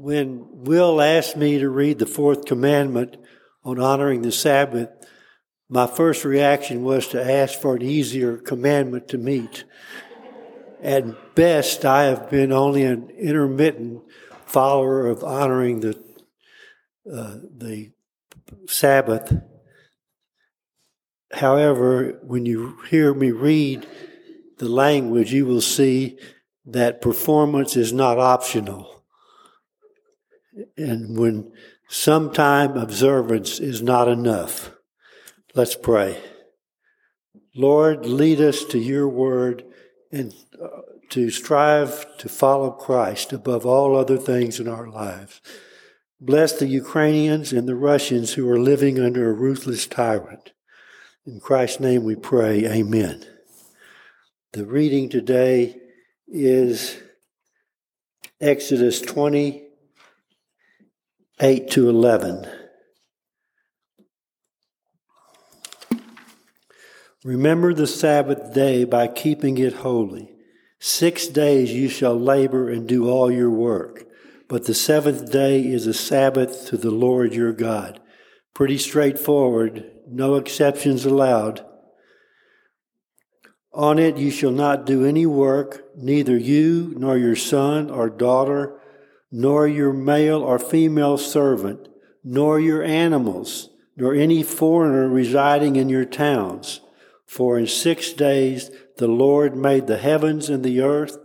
when Will asked me to read the fourth commandment on honoring the Sabbath, my first reaction was to ask for an easier commandment to meet. At best, I have been only an intermittent follower of honoring the uh, the Sabbath. However, when you hear me read the language, you will see that performance is not optional. And when sometime observance is not enough. Let's pray. Lord, lead us to your word and uh, to strive to follow Christ above all other things in our lives. Bless the Ukrainians and the Russians who are living under a ruthless tyrant. In Christ's name we pray, Amen. The reading today is Exodus 20, 8 to 11. Remember the Sabbath day by keeping it holy. Six days you shall labor and do all your work, but the seventh day is a Sabbath to the Lord your God. Pretty straightforward, no exceptions allowed. On it you shall not do any work, neither you, nor your son or daughter, nor your male or female servant, nor your animals, nor any foreigner residing in your towns. For in six days the Lord made the heavens and the earth,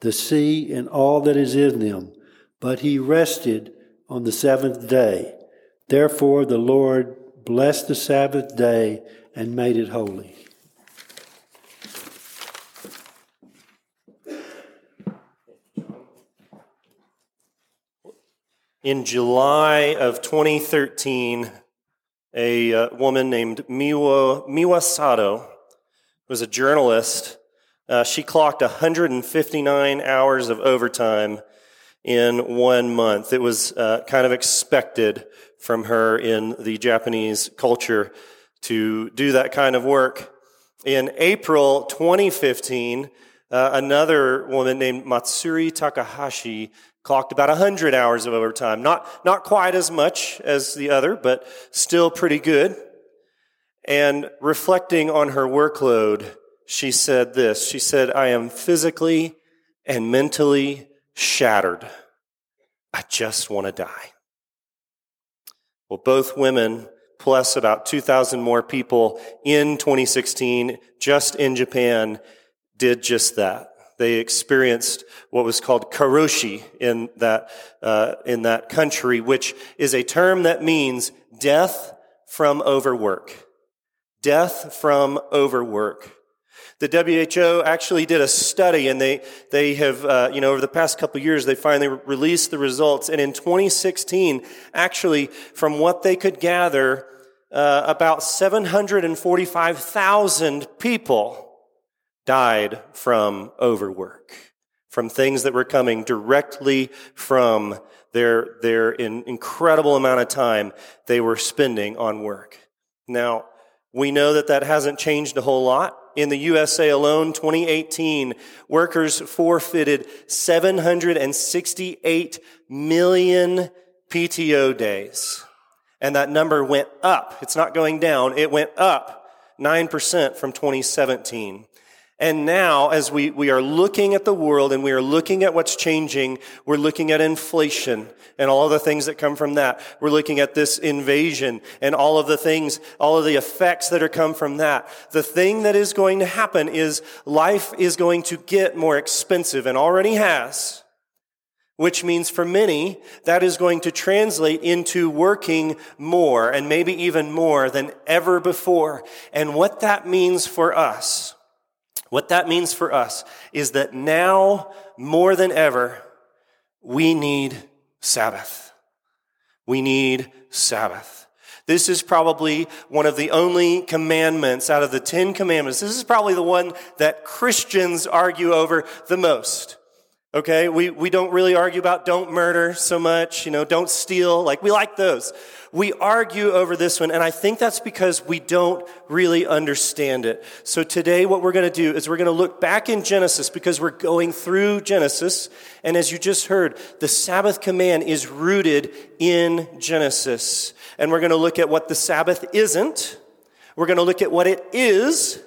the sea, and all that is in them. But he rested on the seventh day. Therefore the Lord blessed the Sabbath day and made it holy. In July of 2013, a uh, woman named Miwa, Miwa Sato was a journalist. Uh, she clocked 159 hours of overtime in one month. It was uh, kind of expected from her in the Japanese culture to do that kind of work. In April 2015, uh, another woman named Matsuri Takahashi clocked about 100 hours of overtime. Not, not quite as much as the other, but still pretty good. And reflecting on her workload, she said this. She said, I am physically and mentally shattered. I just want to die. Well, both women, plus about 2,000 more people in 2016, just in Japan, did just that they experienced what was called karoshi in that, uh, in that country, which is a term that means death from overwork. Death from overwork. The WHO actually did a study and they, they have, uh, you know, over the past couple years, they finally released the results. And in 2016, actually, from what they could gather, uh, about 745,000 people died from overwork, from things that were coming directly from their, their incredible amount of time they were spending on work. Now, we know that that hasn't changed a whole lot. In the USA alone, 2018, workers forfeited 768 million PTO days. And that number went up. It's not going down. It went up 9% from 2017. And now, as we, we are looking at the world and we are looking at what's changing, we're looking at inflation and all of the things that come from that. We're looking at this invasion and all of the things, all of the effects that are come from that. The thing that is going to happen is life is going to get more expensive and already has. Which means for many, that is going to translate into working more and maybe even more than ever before. And what that means for us what that means for us is that now more than ever, we need Sabbath. We need Sabbath. This is probably one of the only commandments out of the Ten Commandments. This is probably the one that Christians argue over the most. Okay, we, we don't really argue about don't murder so much, you know, don't steal. Like, we like those. We argue over this one, and I think that's because we don't really understand it. So today, what we're going to do is we're going to look back in Genesis because we're going through Genesis. And as you just heard, the Sabbath command is rooted in Genesis. And we're going to look at what the Sabbath isn't. We're going to look at what it is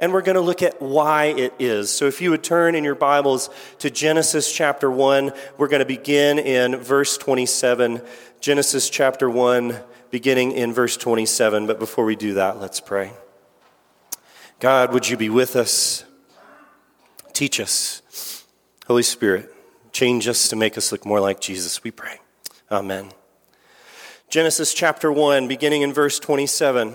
and we're going to look at why it is. So if you would turn in your Bibles to Genesis chapter 1, we're going to begin in verse 27. Genesis chapter 1, beginning in verse 27. But before we do that, let's pray. God, would you be with us? Teach us. Holy Spirit, change us to make us look more like Jesus, we pray. Amen. Genesis chapter 1, beginning in verse 27.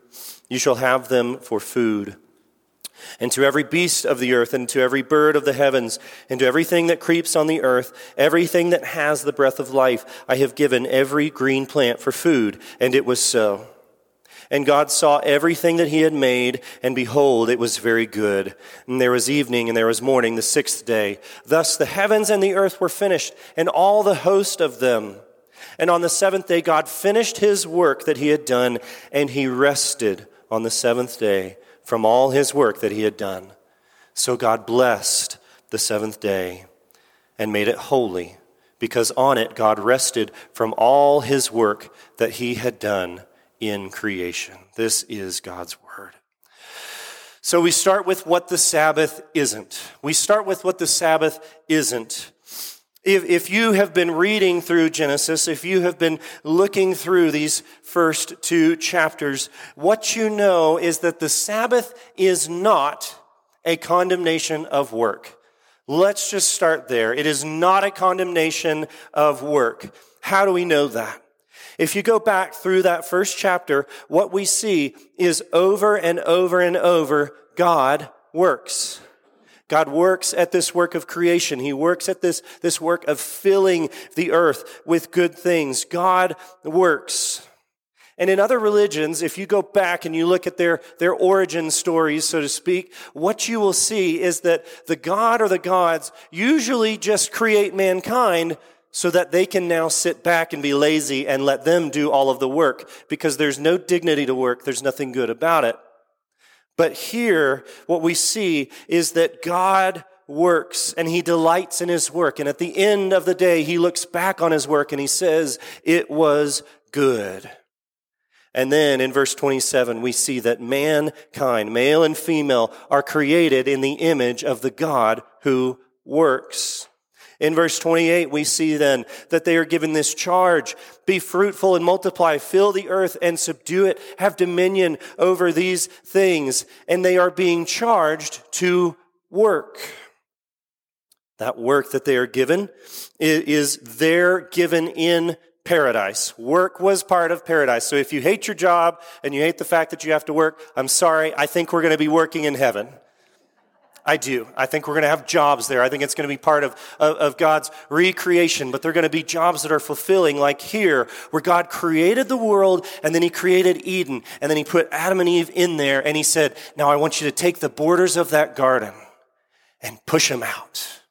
You shall have them for food. And to every beast of the earth, and to every bird of the heavens, and to everything that creeps on the earth, everything that has the breath of life, I have given every green plant for food. And it was so. And God saw everything that he had made, and behold, it was very good. And there was evening, and there was morning, the sixth day. Thus the heavens and the earth were finished, and all the host of them. And on the seventh day, God finished his work that he had done, and he rested on the seventh day from all his work that he had done. So God blessed the seventh day and made it holy, because on it God rested from all his work that he had done in creation. This is God's word. So we start with what the Sabbath isn't. We start with what the Sabbath isn't. If, if you have been reading through Genesis, if you have been looking through these first two chapters, what you know is that the Sabbath is not a condemnation of work. Let's just start there. It is not a condemnation of work. How do we know that? If you go back through that first chapter, what we see is over and over and over, God works. God works at this work of creation. He works at this, this work of filling the earth with good things. God works. And in other religions, if you go back and you look at their, their origin stories, so to speak, what you will see is that the God or the gods usually just create mankind so that they can now sit back and be lazy and let them do all of the work because there's no dignity to work. There's nothing good about it. But here, what we see is that God works and he delights in his work. And at the end of the day, he looks back on his work and he says, it was good. And then in verse 27, we see that mankind, male and female, are created in the image of the God who works. In verse 28, we see then that they are given this charge be fruitful and multiply, fill the earth and subdue it, have dominion over these things. And they are being charged to work. That work that they are given is there given in paradise. Work was part of paradise. So if you hate your job and you hate the fact that you have to work, I'm sorry. I think we're going to be working in heaven. I do. I think we're going to have jobs there. I think it's going to be part of, of, of, God's recreation, but they're going to be jobs that are fulfilling, like here, where God created the world and then He created Eden, and then He put Adam and Eve in there, and He said, Now I want you to take the borders of that garden and push them out.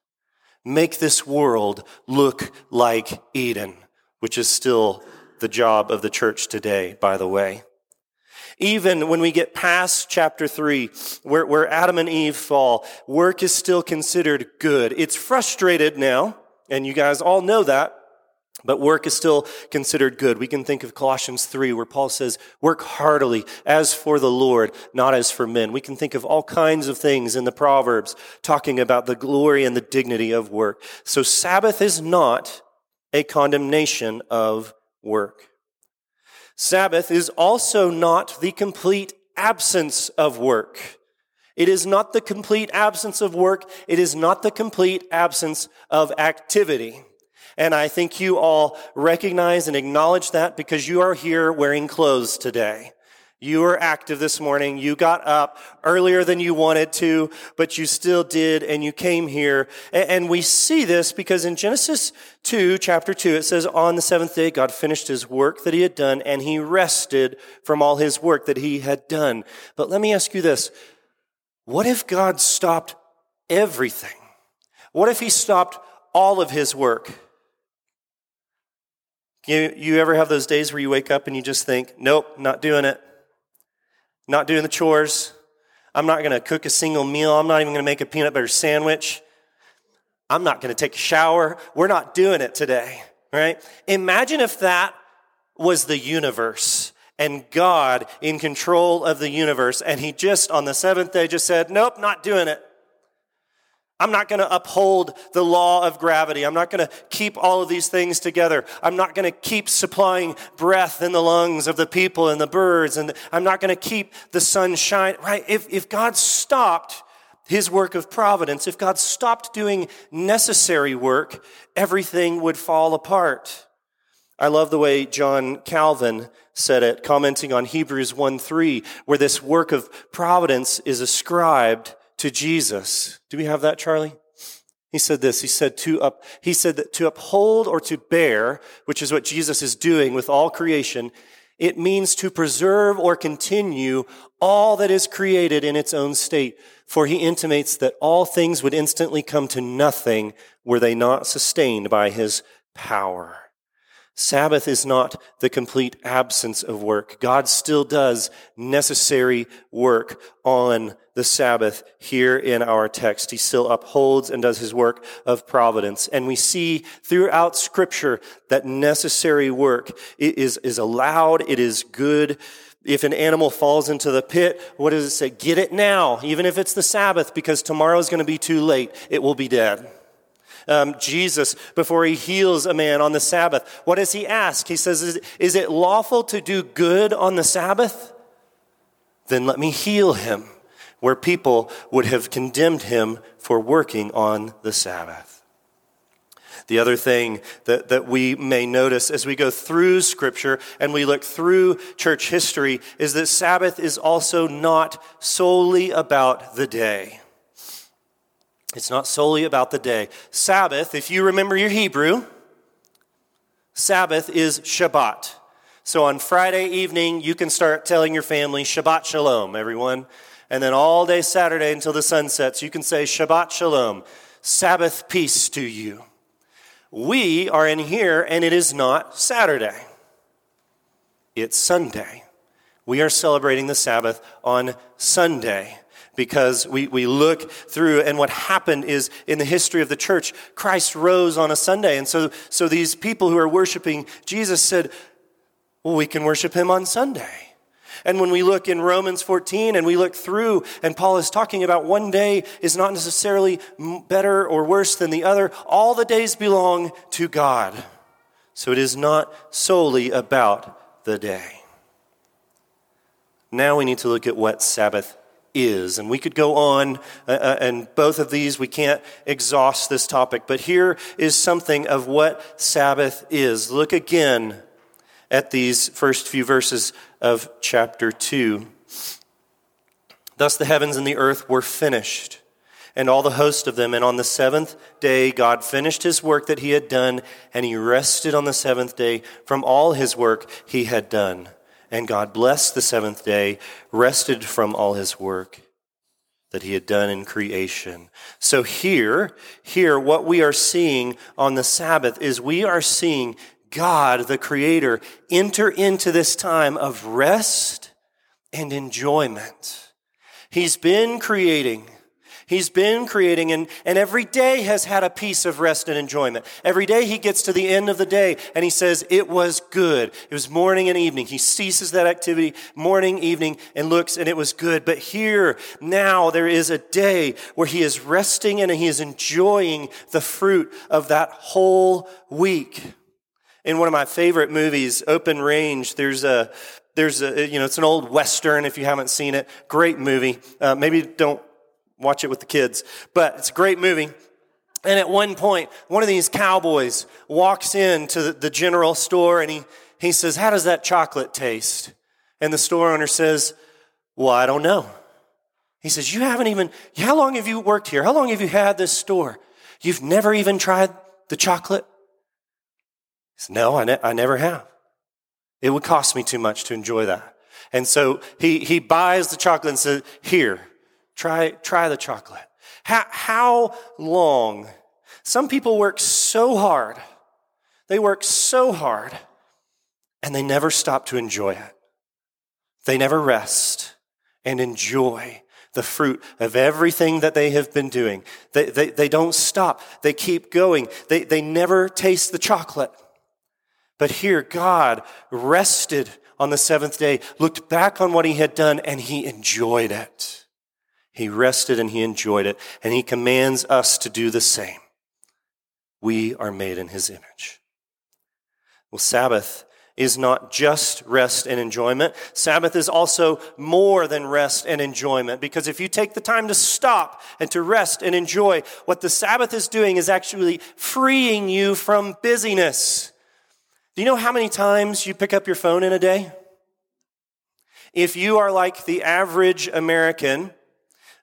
Make this world look like Eden, which is still the job of the church today, by the way. Even when we get past chapter three, where, where Adam and Eve fall, work is still considered good. It's frustrated now, and you guys all know that. But work is still considered good. We can think of Colossians 3 where Paul says, work heartily as for the Lord, not as for men. We can think of all kinds of things in the Proverbs talking about the glory and the dignity of work. So Sabbath is not a condemnation of work. Sabbath is also not the complete absence of work. It is not the complete absence of work. It is not the complete absence of activity. And I think you all recognize and acknowledge that because you are here wearing clothes today. You were active this morning. You got up earlier than you wanted to, but you still did, and you came here. And we see this because in Genesis 2, chapter 2, it says, On the seventh day, God finished his work that he had done, and he rested from all his work that he had done. But let me ask you this what if God stopped everything? What if he stopped all of his work? You, you ever have those days where you wake up and you just think, nope, not doing it? Not doing the chores. I'm not going to cook a single meal. I'm not even going to make a peanut butter sandwich. I'm not going to take a shower. We're not doing it today, right? Imagine if that was the universe and God in control of the universe and he just on the seventh day just said, nope, not doing it. I'm not going to uphold the law of gravity. I'm not going to keep all of these things together. I'm not going to keep supplying breath in the lungs of the people and the birds. And I'm not going to keep the sun shine, right? If, if God stopped his work of providence, if God stopped doing necessary work, everything would fall apart. I love the way John Calvin said it, commenting on Hebrews 1 3, where this work of providence is ascribed to Jesus. Do we have that, Charlie? He said this. He said to up, he said that to uphold or to bear, which is what Jesus is doing with all creation, it means to preserve or continue all that is created in its own state. For he intimates that all things would instantly come to nothing were they not sustained by his power. Sabbath is not the complete absence of work. God still does necessary work on the Sabbath here in our text. He still upholds and does his work of providence. And we see throughout scripture that necessary work is, is allowed. It is good. If an animal falls into the pit, what does it say? Get it now, even if it's the Sabbath, because tomorrow is going to be too late. It will be dead um, Jesus before he heals a man on the Sabbath. What does he ask? He says, is, is it lawful to do good on the Sabbath? Then let me heal him, where people would have condemned him for working on the Sabbath. The other thing that, that we may notice as we go through Scripture and we look through church history is that Sabbath is also not solely about the day. It's not solely about the day. Sabbath, if you remember your Hebrew, Sabbath is Shabbat. So on Friday evening, you can start telling your family Shabbat Shalom, everyone. And then all day Saturday until the sun sets, you can say Shabbat Shalom, Sabbath peace to you. We are in here, and it is not Saturday, it's Sunday. We are celebrating the Sabbath on Sunday because we, we look through and what happened is in the history of the church, Christ rose on a Sunday. And so, so these people who are worshiping Jesus said, well, we can worship him on Sunday. And when we look in Romans 14 and we look through, and Paul is talking about one day is not necessarily better or worse than the other, all the days belong to God. So it is not solely about the day. Now we need to look at what Sabbath is. And we could go on, uh, uh, and both of these, we can't exhaust this topic. But here is something of what Sabbath is. Look again at these first few verses of chapter 2. Thus the heavens and the earth were finished, and all the host of them. And on the seventh day, God finished his work that he had done, and he rested on the seventh day from all his work he had done. And God blessed the seventh day, rested from all his work that he had done in creation. So here, here, what we are seeing on the Sabbath is we are seeing God, the creator, enter into this time of rest and enjoyment. He's been creating He's been creating, and, and every day has had a piece of rest and enjoyment. Every day he gets to the end of the day and he says, It was good. It was morning and evening. He ceases that activity, morning, evening, and looks, and it was good. But here, now, there is a day where he is resting and he is enjoying the fruit of that whole week. In one of my favorite movies, Open Range, there's a there's a you know it's an old western if you haven't seen it great movie uh, maybe don't watch it with the kids. But it's a great movie. And at one point, one of these cowboys walks into the general store and he, he says, How does that chocolate taste? And the store owner says, Well, I don't know. He says, You haven't even, how long have you worked here? How long have you had this store? You've never even tried the chocolate? He says, No, I, ne- I never have. It would cost me too much to enjoy that. And so he, he buys the chocolate and says, Here, try, try the chocolate. How, how long? Some people work so hard. They work so hard and they never stop to enjoy it. They never rest and enjoy the fruit of everything that they have been doing. They, they, they don't stop. They keep going. They, they never taste the chocolate. But here, God rested on the seventh day, looked back on what he had done, and he enjoyed it. He rested and he enjoyed it, and he commands us to do the same. We are made in his image. Well, Sabbath is not just rest and enjoyment. Sabbath is also more than rest and enjoyment because if you take the time to stop and to rest and enjoy, what the Sabbath is doing is actually freeing you from busyness. Do you know how many times you pick up your phone in a day? If you are like the average American,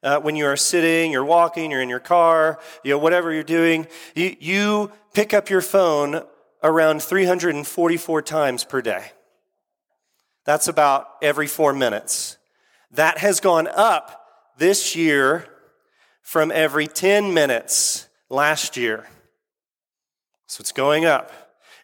uh, when you are sitting, you're walking, you're in your car, you know, whatever you're doing, you, you pick up your phone around 344 times per day. That's about every four minutes. That has gone up this year from every 10 minutes last year. So it's going up.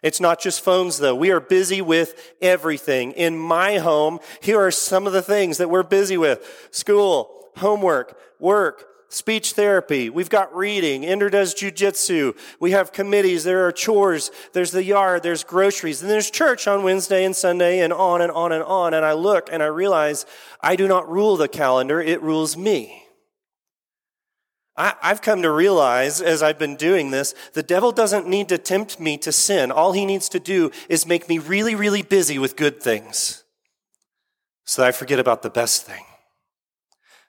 It's not just phones though. We are busy with everything. In my home, here are some of the things that we're busy with. School, homework, work, speech therapy. We've got reading. Ender does jujitsu. We have committees. There are chores. There's the yard. There's groceries. And there's church on Wednesday and Sunday and on and on and on. And I look and I realize I do not rule the calendar. It rules me. I, have come to realize as I've been doing this, the devil doesn't need to tempt me to sin. All he needs to do is make me really, really busy with good things so that I forget about the best thing.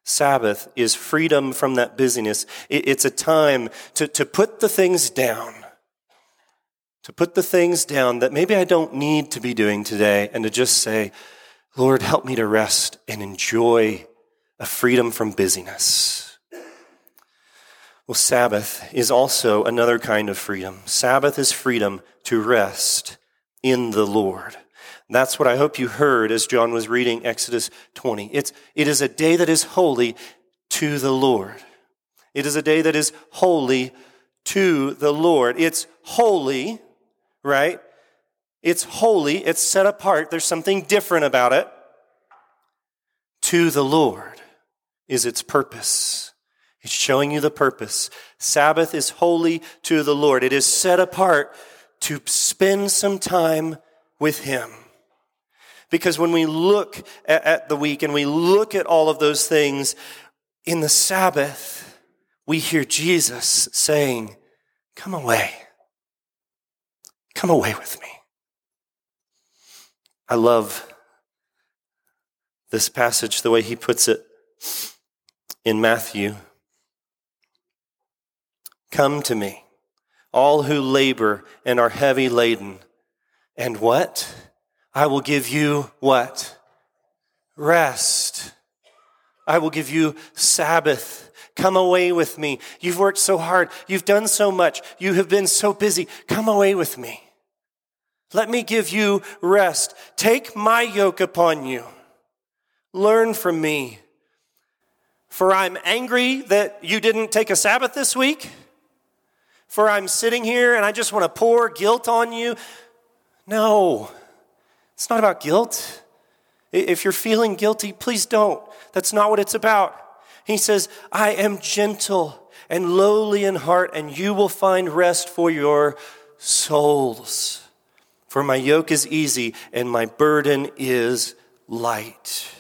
Sabbath is freedom from that busyness. It's a time to, to put the things down, to put the things down that maybe I don't need to be doing today, and to just say, Lord, help me to rest and enjoy a freedom from busyness. Well, Sabbath is also another kind of freedom. Sabbath is freedom to rest in the Lord. That's what I hope you heard as John was reading Exodus 20. It's, it is a day that is holy to the Lord. It is a day that is holy to the Lord. It's holy, right? It's holy. It's set apart. There's something different about it. To the Lord is its purpose. It's showing you the purpose. Sabbath is holy to the Lord. It is set apart to spend some time with Him. Because when we look at, at the week and we look at all of those things in the Sabbath, we hear Jesus saying, Come away. Come away with me. I love this passage, the way he puts it in Matthew. Come to me, all who labor and are heavy laden. And what? I will give you what? Rest. I will give you Sabbath. Come away with me. You've worked so hard. You've done so much. You have been so busy. Come away with me. Let me give you rest. Take my yoke upon you. Learn from me. For I'm angry that you didn't take a Sabbath this week. For I'm sitting here and I just want to pour guilt on you. No. It's not about guilt. If you're feeling guilty, please don't. That's not what it's about. He says, I am gentle and lowly in heart, and you will find rest for your souls. For my yoke is easy and my burden is light.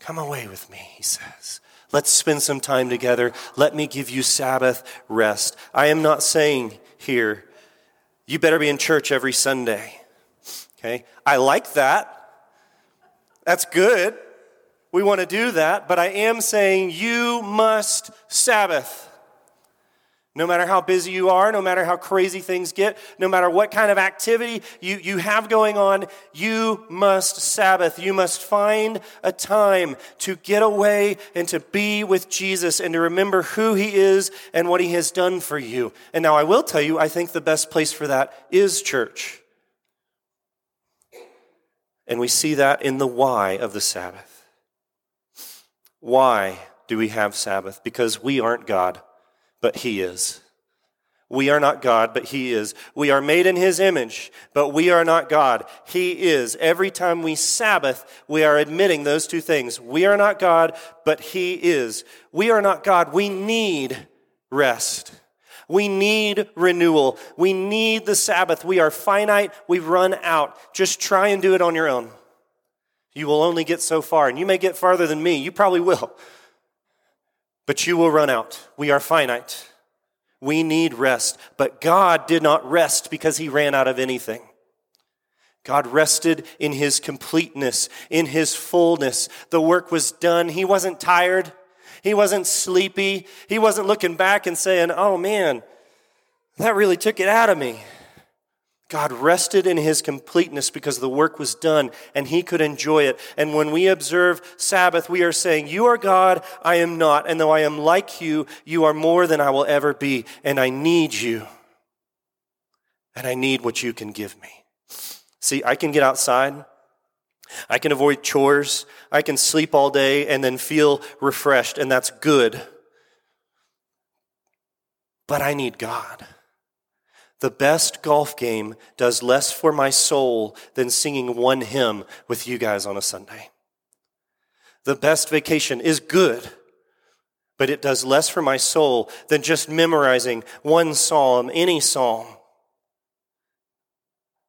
Come away with me, he says. Let's spend some time together. Let me give you Sabbath rest. I am not saying here, you better be in church every Sunday. Okay? I like that. That's good. we want to do that, but I am saying you must Sabbath. No matter how busy you are, no matter how crazy things get, no matter what kind of activity you, you have going on, you must Sabbath. You must find a time to get away and to be with Jesus and to remember who he is and what he has done for you. And now I will tell you, I think the best place for that is church. And we see that in the why of the Sabbath. Why do we have Sabbath? Because we aren't God but He is. We are not God, but He is. We are made in His image, but we are not God. He is. Every time we Sabbath, we are admitting those two things. We are not God, but He is. We are not God. We need rest. We need renewal. We need the Sabbath. We are finite. We run out. Just try and do it on your own. You will only get so far, and you may get farther than me. You probably will but you will run out. We are finite. We need rest. But God did not rest because he ran out of anything. God rested in his completeness, in his fullness. The work was done. He wasn't tired. He wasn't sleepy. He wasn't looking back and saying, oh man, that really took it out of me. God rested in his completeness because the work was done and he could enjoy it. And when we observe Sabbath, we are saying, You are God, I am not. And though I am like you, you are more than I will ever be. And I need you. And I need what you can give me. See, I can get outside. I can avoid chores. I can sleep all day and then feel refreshed, and that's good. But I need God. The best golf game does less for my soul than singing one hymn with you guys on a Sunday. The best vacation is good, but it does less for my soul than just memorizing one psalm, any psalm.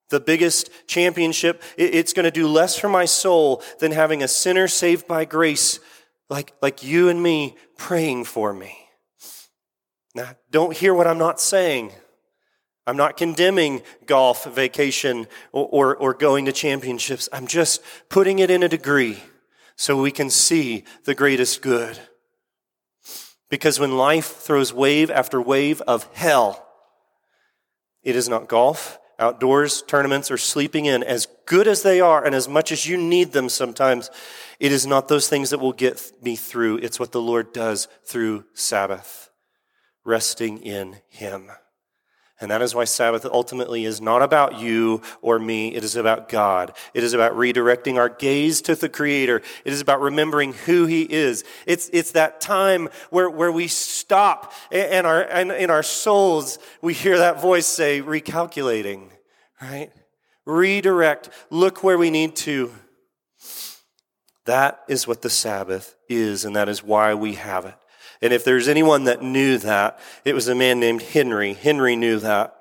The biggest championship, it's going to do less for my soul than having a sinner saved by grace like, like you and me praying for me. Now, don't hear what I'm not saying. I'm not condemning golf, vacation, or, or, or, going to championships. I'm just putting it in a degree so we can see the greatest good. Because when life throws wave after wave of hell, it is not golf, outdoors, tournaments, or sleeping in, as good as they are and as much as you need them sometimes, it is not those things that will get me through. It's what the Lord does through Sabbath, resting in Him. And that is why Sabbath ultimately is not about you or me. It is about God. It is about redirecting our gaze to the Creator. It is about remembering who He is. It's, it's that time where, where we stop and, our, and in our souls, we hear that voice say, recalculating, right? Redirect. Look where we need to. That is what the Sabbath is, and that is why we have it. And if there's anyone that knew that, it was a man named Henry. Henry knew that.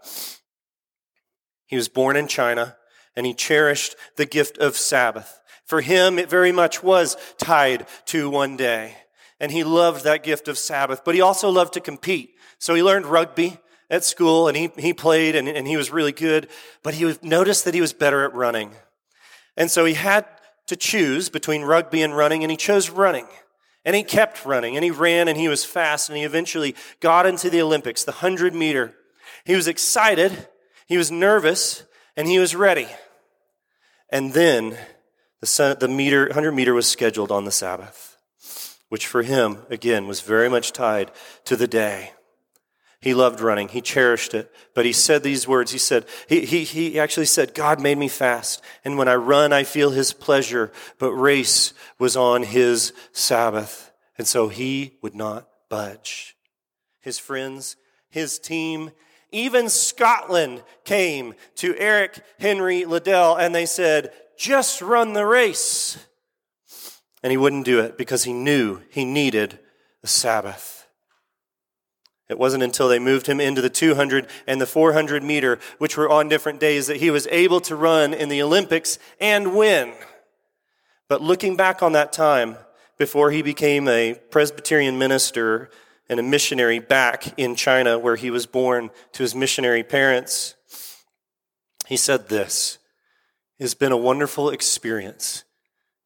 He was born in China and he cherished the gift of Sabbath. For him, it very much was tied to one day. And he loved that gift of Sabbath, but he also loved to compete. So he learned rugby at school and he, he played and, and he was really good, but he noticed that he was better at running. And so he had to choose between rugby and running and he chose running. And he kept running and he ran and he was fast and he eventually got into the Olympics, the 100 meter. He was excited, he was nervous, and he was ready. And then the, the meter, 100 meter was scheduled on the Sabbath, which for him, again, was very much tied to the day. He loved running. He cherished it. But he said these words. He said, he, he, he actually said, God made me fast. And when I run, I feel his pleasure. But race was on his Sabbath. And so he would not budge. His friends, his team, even Scotland came to Eric Henry Liddell and they said, just run the race. And he wouldn't do it because he knew he needed a Sabbath. It wasn't until they moved him into the 200 and the 400 meter, which were on different days, that he was able to run in the Olympics and win. But looking back on that time, before he became a Presbyterian minister and a missionary back in China, where he was born to his missionary parents, he said this It has been a wonderful experience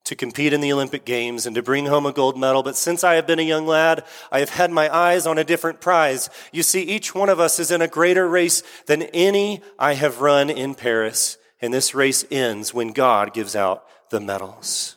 to compete in the Olympic Games and to bring home a gold medal, but since I have been a young lad, I have had my eyes on a different prize. You see, each one of us is in a greater race than any I have run in Paris, and this race ends when God gives out the medals.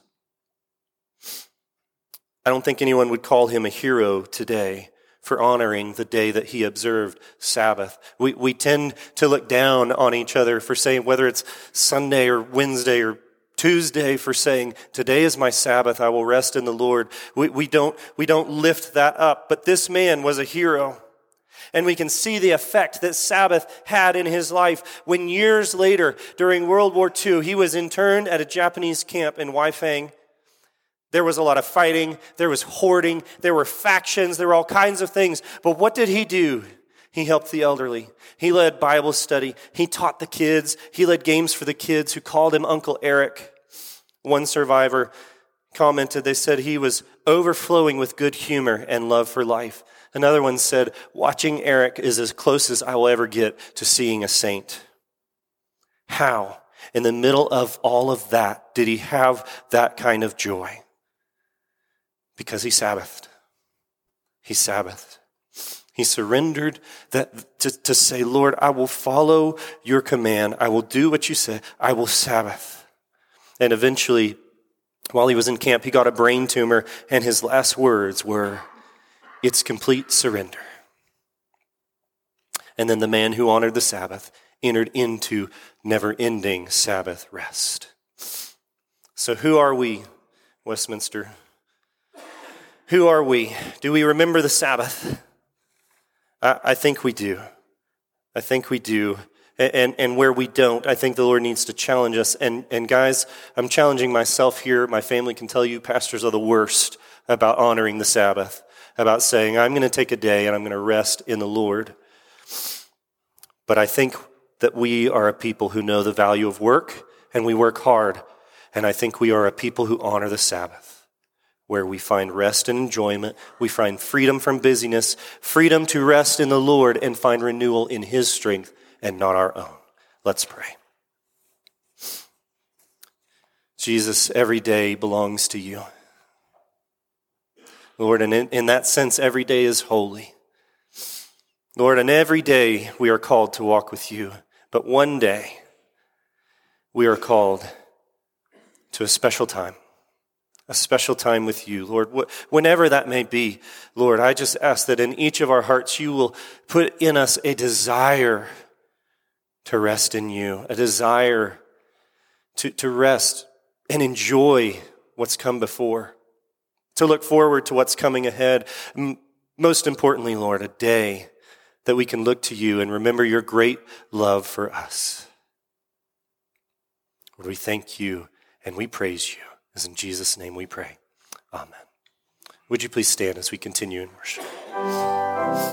I don't think anyone would call him a hero today for honoring the day that he observed Sabbath. We, we tend to look down on each other for saying whether it's Sunday or Wednesday or Tuesday for saying, today is my Sabbath. I will rest in the Lord. We, we don't, we don't lift that up. But this man was a hero. And we can see the effect that Sabbath had in his life when years later, during World War II, he was interned at a Japanese camp in Weifang. There was a lot of fighting. There was hoarding. There were factions. There were all kinds of things. But what did he do? He helped the elderly. He led Bible study. He taught the kids. He led games for the kids who called him Uncle Eric. One survivor commented, they said he was overflowing with good humor and love for life. Another one said, watching Eric is as close as I will ever get to seeing a saint. How, in the middle of all of that, did he have that kind of joy? Because he Sabbathed. He Sabbathed. He surrendered that to, to say, Lord, I will follow your command. I will do what you say. I will Sabbath. And eventually, while he was in camp, he got a brain tumor, and his last words were, It's complete surrender. And then the man who honored the Sabbath entered into never ending Sabbath rest. So, who are we, Westminster? Who are we? Do we remember the Sabbath? I, I think we do. I think we do. And, and where we don't, I think the Lord needs to challenge us. And, and guys, I'm challenging myself here. My family can tell you pastors are the worst about honoring the Sabbath, about saying, I'm going to take a day and I'm going to rest in the Lord. But I think that we are a people who know the value of work and we work hard. And I think we are a people who honor the Sabbath where we find rest and enjoyment. We find freedom from busyness, freedom to rest in the Lord and find renewal in His strength and not our own. Let's pray. Jesus, every day belongs to you. Lord, and in, in that sense, every day is holy. Lord, and every day we are called to walk with you. But one day we are called to a special time a special time with you, Lord. Whenever that may be, Lord, I just ask that in each of our hearts you will put in us a desire to rest in you, a desire to, to rest and enjoy what's come before, to look forward to what's coming ahead. Most importantly, Lord, a day that we can look to you and remember your great love for us. Lord, we thank you and we praise you. As in Jesus' name we pray. Amen. Would you please stand as we continue in worship?